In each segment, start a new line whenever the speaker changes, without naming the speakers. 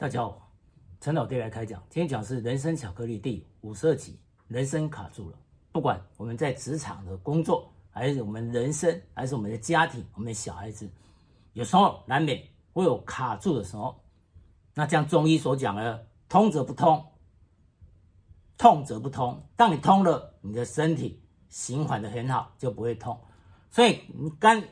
大家好，陈老爹来开讲。今天讲是人生巧克力第五十二集，人生卡住了。不管我们在职场的工作，还是我们人生，还是我们的家庭，我们的小孩子，有时候难免会有卡住的时候。那像中医所讲的，通则不通，痛则不通。当你通了，你的身体循环的很好，就不会痛。所以你肝，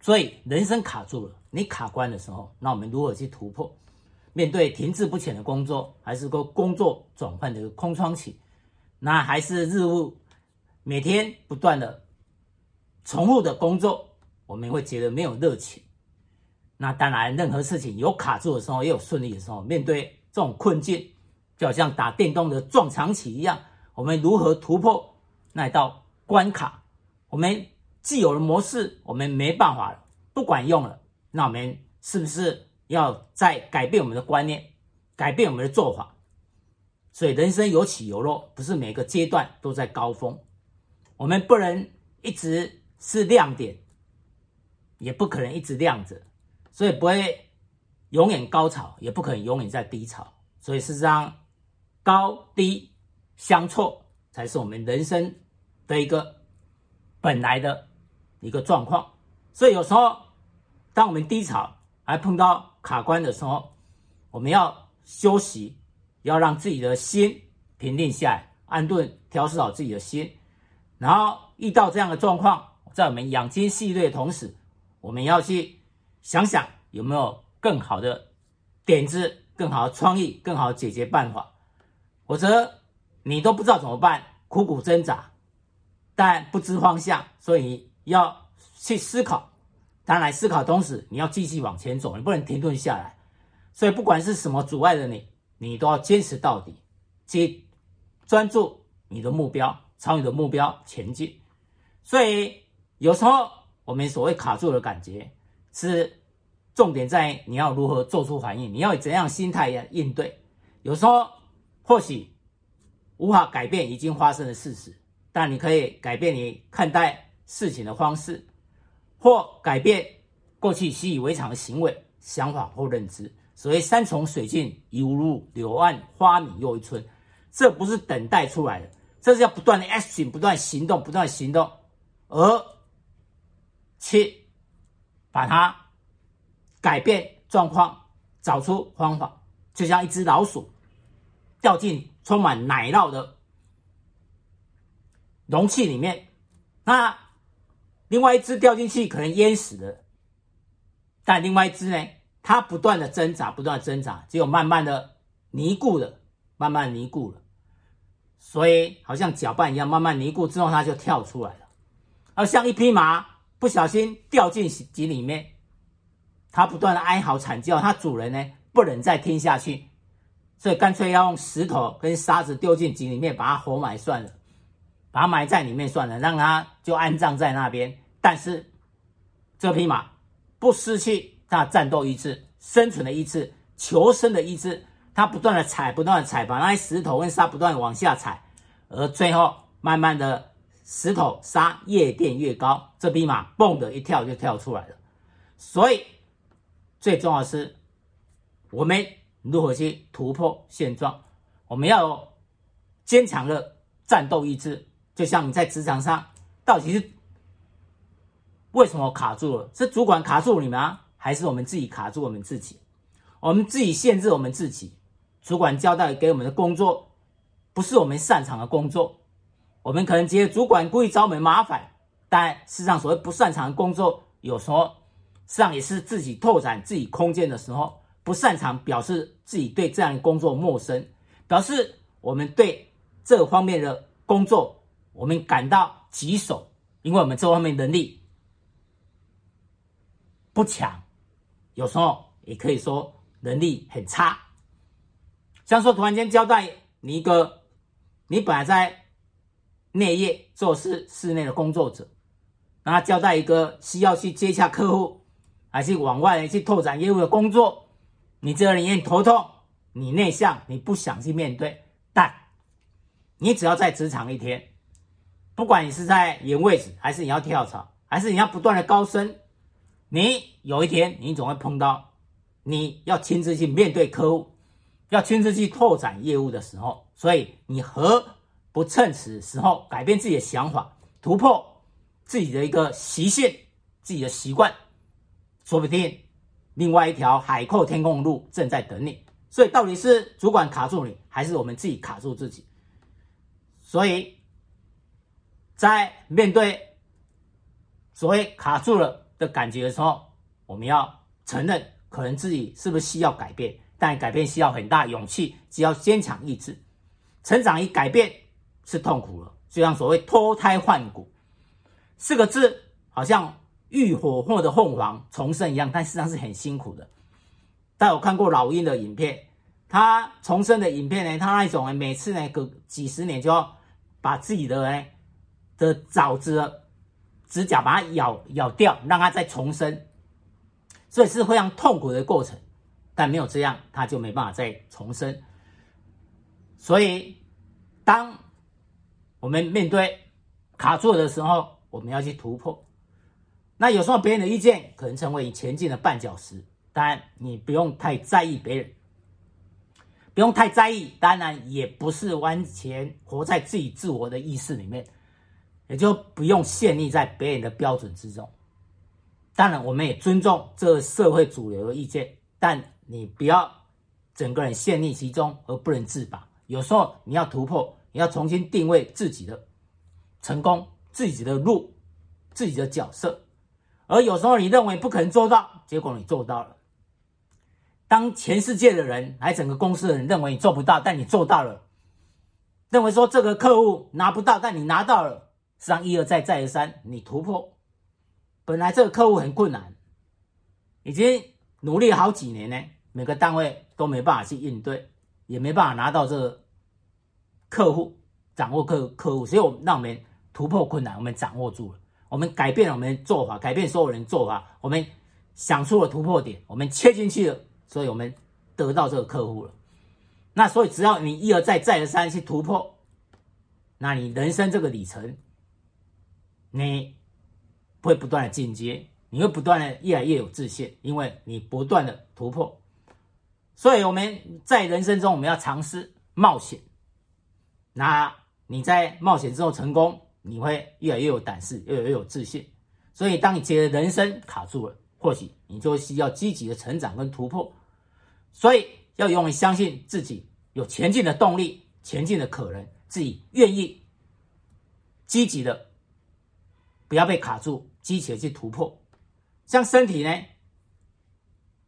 所以人生卡住了，你卡关的时候，那我们如何去突破？面对停滞不前的工作，还是个工作转换的一个空窗期，那还是日务每天不断的重复的工作，我们会觉得没有热情。那当然，任何事情有卡住的时候，也有顺利的时候。面对这种困境，就好像打电动的撞墙期一样，我们如何突破那一道关卡？我们既有了模式，我们没办法了，不管用了，那我们是不是？要再改变我们的观念，改变我们的做法，所以人生有起有落，不是每个阶段都在高峰。我们不能一直是亮点，也不可能一直亮着，所以不会永远高潮，也不可能永远在低潮。所以事实上，高低相错才是我们人生的一个本来的一个状况。所以有时候，当我们低潮，还碰到卡关的时候，我们要休息，要让自己的心平定下来，安顿调试好自己的心。然后遇到这样的状况，在我们养精蓄锐的同时，我们要去想想有没有更好的点子、更好的创意、更好的解决办法。否则你都不知道怎么办，苦苦挣扎，但不知方向，所以要去思考。当然，思考同时，你要继续往前走，你不能停顿下来。所以，不管是什么阻碍着你，你都要坚持到底，去专注你的目标，朝你的目标前进。所以，有时候我们所谓卡住的感觉，是重点在于你要如何做出反应，你要以怎样心态来应对。有时候或许无法改变已经发生的事实，但你可以改变你看待事情的方式。或改变过去习以为常的行为、想法或认知。所谓“山穷水尽疑无路，柳暗花明又一村”，这不是等待出来的，这是要不断的 action，不断行动，不断行动，而去把它改变状况，找出方法。就像一只老鼠掉进充满奶酪的容器里面，那。另外一只掉进去可能淹死了，但另外一只呢？它不断的挣扎，不断挣扎，只有慢慢的凝固了，慢慢凝固了，所以好像搅拌一样，慢慢凝固之后，它就跳出来了。而像一匹马不小心掉进井里面，它不断的哀嚎惨叫，它主人呢不忍再听下去，所以干脆要用石头跟沙子丢进井里面，把它活埋算了。把它埋在里面算了，让它就安葬在那边。但是这匹马不失去它战斗意志、生存的意志、求生的意志，它不断的踩，不断的踩，把那些石头跟沙不断的往下踩，而最后慢慢的石头沙越垫越高，这匹马蹦的一跳就跳出来了。所以最重要的是，我们如何去突破现状？我们要坚强的战斗意志。就像你在职场上，到底是为什么卡住了？是主管卡住你吗？还是我们自己卡住我们自己？我们自己限制我们自己。主管交代给我们的工作，不是我们擅长的工作。我们可能觉得主管故意找我们麻烦，但事实上，所谓不擅长的工作，有时候实际上也是自己拓展自己空间的时候，不擅长表示自己对这样的工作陌生，表示我们对这方面的工作。我们感到棘手，因为我们这方面能力不强，有时候也可以说能力很差。像说突然间交代你一个，你本来在内业做事室内的工作者，那他交代一个需要去接洽客户，还是往外去拓展业务的工作，你这个人也很头痛，你内向，你不想去面对，但你只要在职场一天。不管你是在原位置，还是你要跳槽，还是你要不断的高升，你有一天你总会碰到，你要亲自去面对客户，要亲自去拓展业务的时候，所以你何不趁此时候改变自己的想法，突破自己的一个习性、自己的习惯，说不定另外一条海阔天空的路正在等你。所以，到底是主管卡住你，还是我们自己卡住自己？所以，在面对所谓卡住了的感觉的时候，我们要承认，可能自己是不是需要改变？但改变需要很大勇气，只要坚强意志。成长与改变是痛苦了，就像所谓脱胎换骨四个字，好像浴火后的凤凰重生一样，但实际上是很辛苦的。但我看过老鹰的影片，他重生的影片呢，他那种呢，每次呢隔几十年就要把自己的呢的爪子、指甲把它咬咬掉，让它再重生，所以是非常痛苦的过程。但没有这样，它就没办法再重生。所以，当我们面对卡住的时候，我们要去突破。那有时候别人的意见可能成为你前进的绊脚石，当然你不用太在意别人，不用太在意。当然也不是完全活在自己自我的意识里面，也就不用陷溺在别人的标准之中。当然，我们也尊重这个社会主流的意见，但。你不要整个人陷溺其中而不能自拔。有时候你要突破，你要重新定位自己的成功、自己的路、自己的角色。而有时候你认为不可能做到，结果你做到了。当全世界的人，还整个公司的人认为你做不到，但你做到了；认为说这个客户拿不到，但你拿到了。上一而再，再而三，你突破。本来这个客户很困难，已经努力好几年呢。每个单位都没办法去应对，也没办法拿到这个客户，掌握客客户，所以我让我们突破困难，我们掌握住了，我们改变了我们的做法，改变所有人做法，我们想出了突破点，我们切进去了，所以我们得到这个客户了。那所以只要你一而再，再而三去突破，那你人生这个里程，你会不断的进阶，你会不断的越来越有自信，因为你不断的突破。所以我们在人生中，我们要尝试冒险。那你在冒险之后成功，你会越来越有胆识，越来越有自信。所以，当你觉得人生卡住了，或许你就需要积极的成长跟突破。所以，要永远相信自己有前进的动力，前进的可能，自己愿意积极的，不要被卡住，积极的去突破。像身体呢？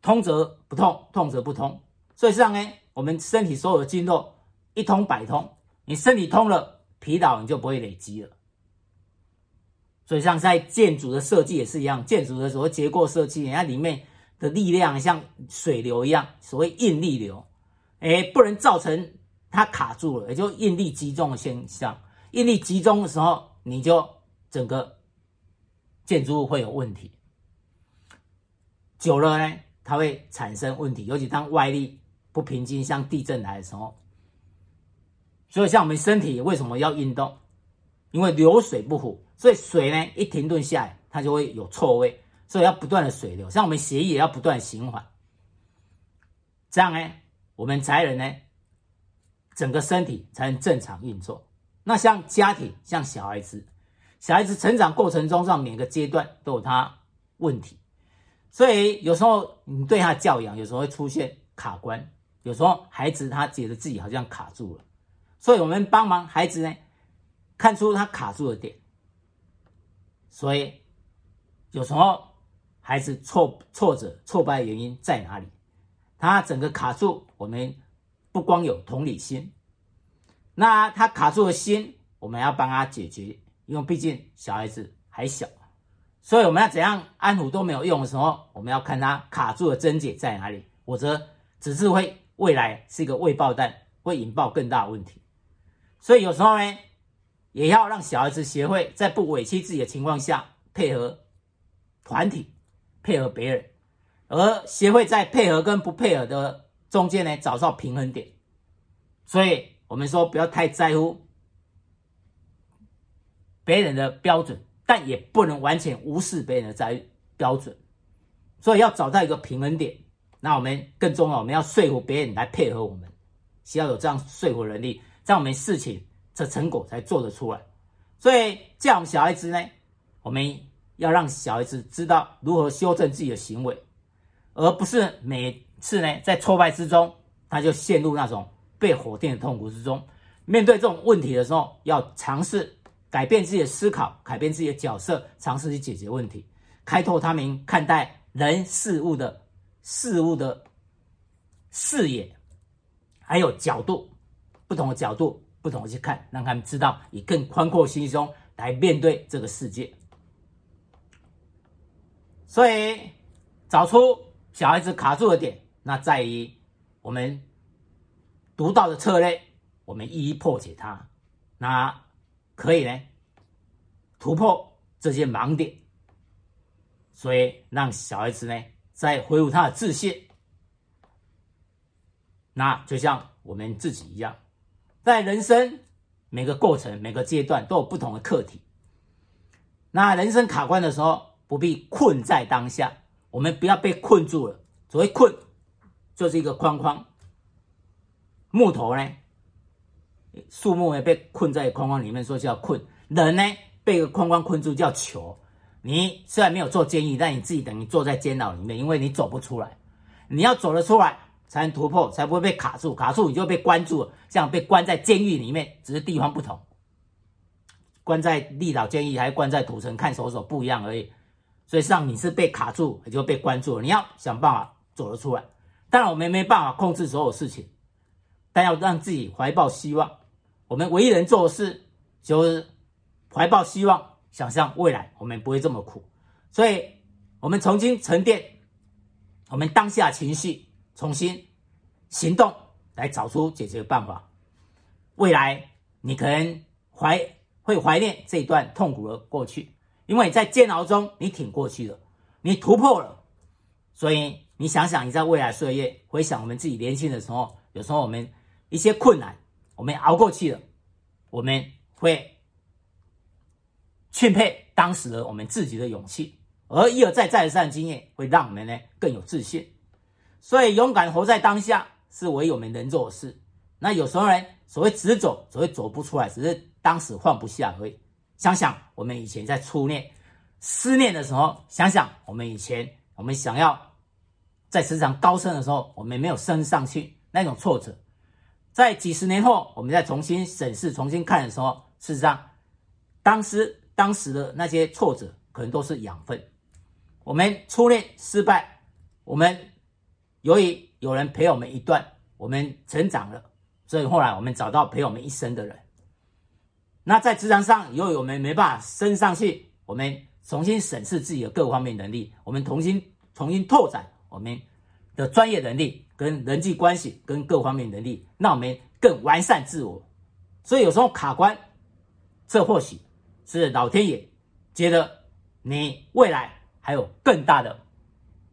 通则不痛，痛则不通。所以这样呢，我们身体所有的经络一通百通。你身体通了，疲劳你就不会累积了。所以像在建筑的设计也是一样，建筑的所谓结构设计，人家里面的力量像水流一样，所谓应力流，哎，不能造成它卡住了，也就应力集中的现象。应力集中的时候，你就整个建筑物会有问题。久了呢？它会产生问题，尤其当外力不平均，像地震来的时候。所以，像我们身体为什么要运动？因为流水不腐，所以水呢一停顿下来，它就会有臭味，所以要不断的水流。像我们血液也要不断循环，这样呢，我们才能呢，整个身体才能正常运作。那像家庭，像小孩子，小孩子成长过程中，上每个阶段都有他问题。所以有时候你对他教养，有时候会出现卡关，有时候孩子他觉得自己好像卡住了，所以我们帮忙孩子呢，看出他卡住的点。所以有时候孩子挫挫折挫败的原因在哪里？他整个卡住，我们不光有同理心，那他卡住的心，我们要帮他解决，因为毕竟小孩子还小。所以我们要怎样安抚都没有用的时候，我们要看他卡住的症结在哪里，否则只是会未来是一个未爆弹，会引爆更大的问题。所以有时候呢，也要让小孩子学会在不委屈自己的情况下配合团体，配合别人，而学会在配合跟不配合的中间呢找到平衡点。所以我们说不要太在乎别人的标准。但也不能完全无视别人的在标准，所以要找到一个平衡点。那我们更重要，我们要说服别人来配合我们，需要有这样说服能力，这样我们事情这成果才做得出来。所以，这样我们小孩子呢，我们要让小孩子知道如何修正自己的行为，而不是每次呢在挫败之中，他就陷入那种被否定的痛苦之中。面对这种问题的时候，要尝试改变自己的思考，改变自己的角色，尝试去解决问题，开拓他们看待人事物的。事物的视野，还有角度，不同的角度，不同的去看，让他们知道以更宽阔心胸来面对这个世界。所以，找出小孩子卡住的点，那在于我们独到的策略，我们一一破解它，那可以呢突破这些盲点，所以让小孩子呢。再恢复他的自信，那就像我们自己一样，在人生每个过程、每个阶段都有不同的课题。那人生卡关的时候，不必困在当下，我们不要被困住了。所谓困，就是一个框框。木头呢，树木呢被困在框框里面，说叫困；人呢被个框框困住，叫囚。你虽然没有坐监狱，但你自己等于坐在监牢里面，因为你走不出来。你要走得出来，才能突破，才不会被卡住。卡住你就被关住，像被关在监狱里面，只是地方不同。关在立岛监狱还是关在土城看守所不一样而已。所以，像你是被卡住，也就被关住了。你要想办法走得出来。当然，我们没办法控制所有事情，但要让自己怀抱希望。我们唯一能做的事就是怀抱希望。想象未来，我们不会这么苦，所以，我们重新沉淀我们当下情绪，重新行动，来找出解决办法。未来，你可能怀会怀念这一段痛苦的过去，因为在煎熬中你挺过去了，你突破了。所以，你想想你在未来岁月，回想我们自己年轻的时候，有时候我们一些困难，我们熬过去了，我们会。钦佩当时的我们自己的勇气，而一而再再而三的经验会让我们呢更有自信。所以勇敢活在当下是唯有我们能做的事。那有时候呢，所谓直走，所谓走不出来，只是当时放不下而已。想想我们以前在初恋、失恋的时候，想想我们以前我们想要在职场高升的时候，我们没有升上去那种挫折，在几十年后我们再重新审视、重新看的时候，事实上当时。当时的那些挫折，可能都是养分。我们初恋失败，我们由于有人陪我们一段，我们成长了，所以后来我们找到陪我们一生的人。那在职场上，由于我们没办法升上去，我们重新审视自己的各方面能力，我们重新重新拓展我们的专业能力、跟人际关系、跟各方面能力，让我们更完善自我。所以有时候卡关，这或许。是老天爷觉得你未来还有更大的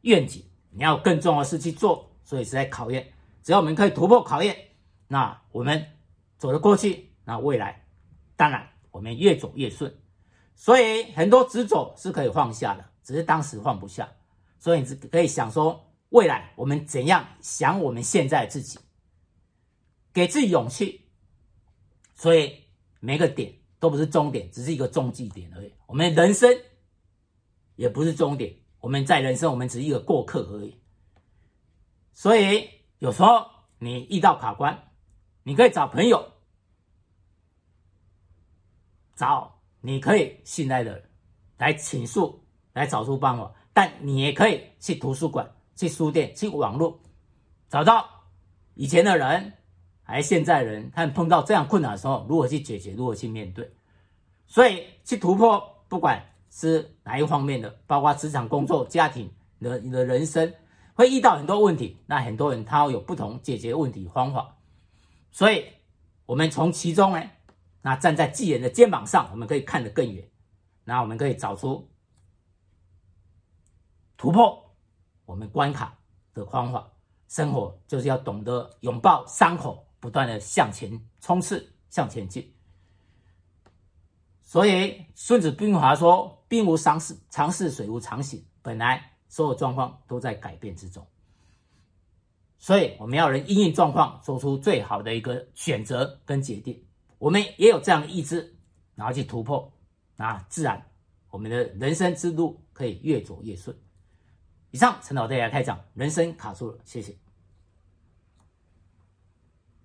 愿景，你要更重要的事去做，所以是在考验。只要我们可以突破考验，那我们走得过去，那未来当然我们越走越顺。所以很多执着是可以放下的，只是当时放不下。所以你只可以想说，未来我们怎样想我们现在自己，给自己勇气。所以每个点。都不是终点，只是一个中继点而已。我们人生也不是终点，我们在人生，我们只是一个过客而已。所以有时候你遇到卡关，你可以找朋友，找你可以信赖的人来倾诉，来找出办法。但你也可以去图书馆、去书店、去网络，找到以前的人。还现在人，他们碰到这样困难的时候，如何去解决，如何去面对？所以去突破，不管是哪一方面的，包括职场、工作、家庭你的你的人生，会遇到很多问题。那很多人他会有不同解决问题方法。所以，我们从其中呢，那站在巨人的肩膀上，我们可以看得更远。那我们可以找出突破我们关卡的方法生活就是要懂得拥抱伤口不断的向前冲刺向前进。所以孙子兵法说兵无常势常势水无常形本来所有状况都在改变之中。所以我们要能因应状况做出最好的一个选择跟决定。我们也有这样的意志然后去突破啊自然我们的人生之路可以越走越顺。以上陈导为大家开讲，人生卡住了，谢谢。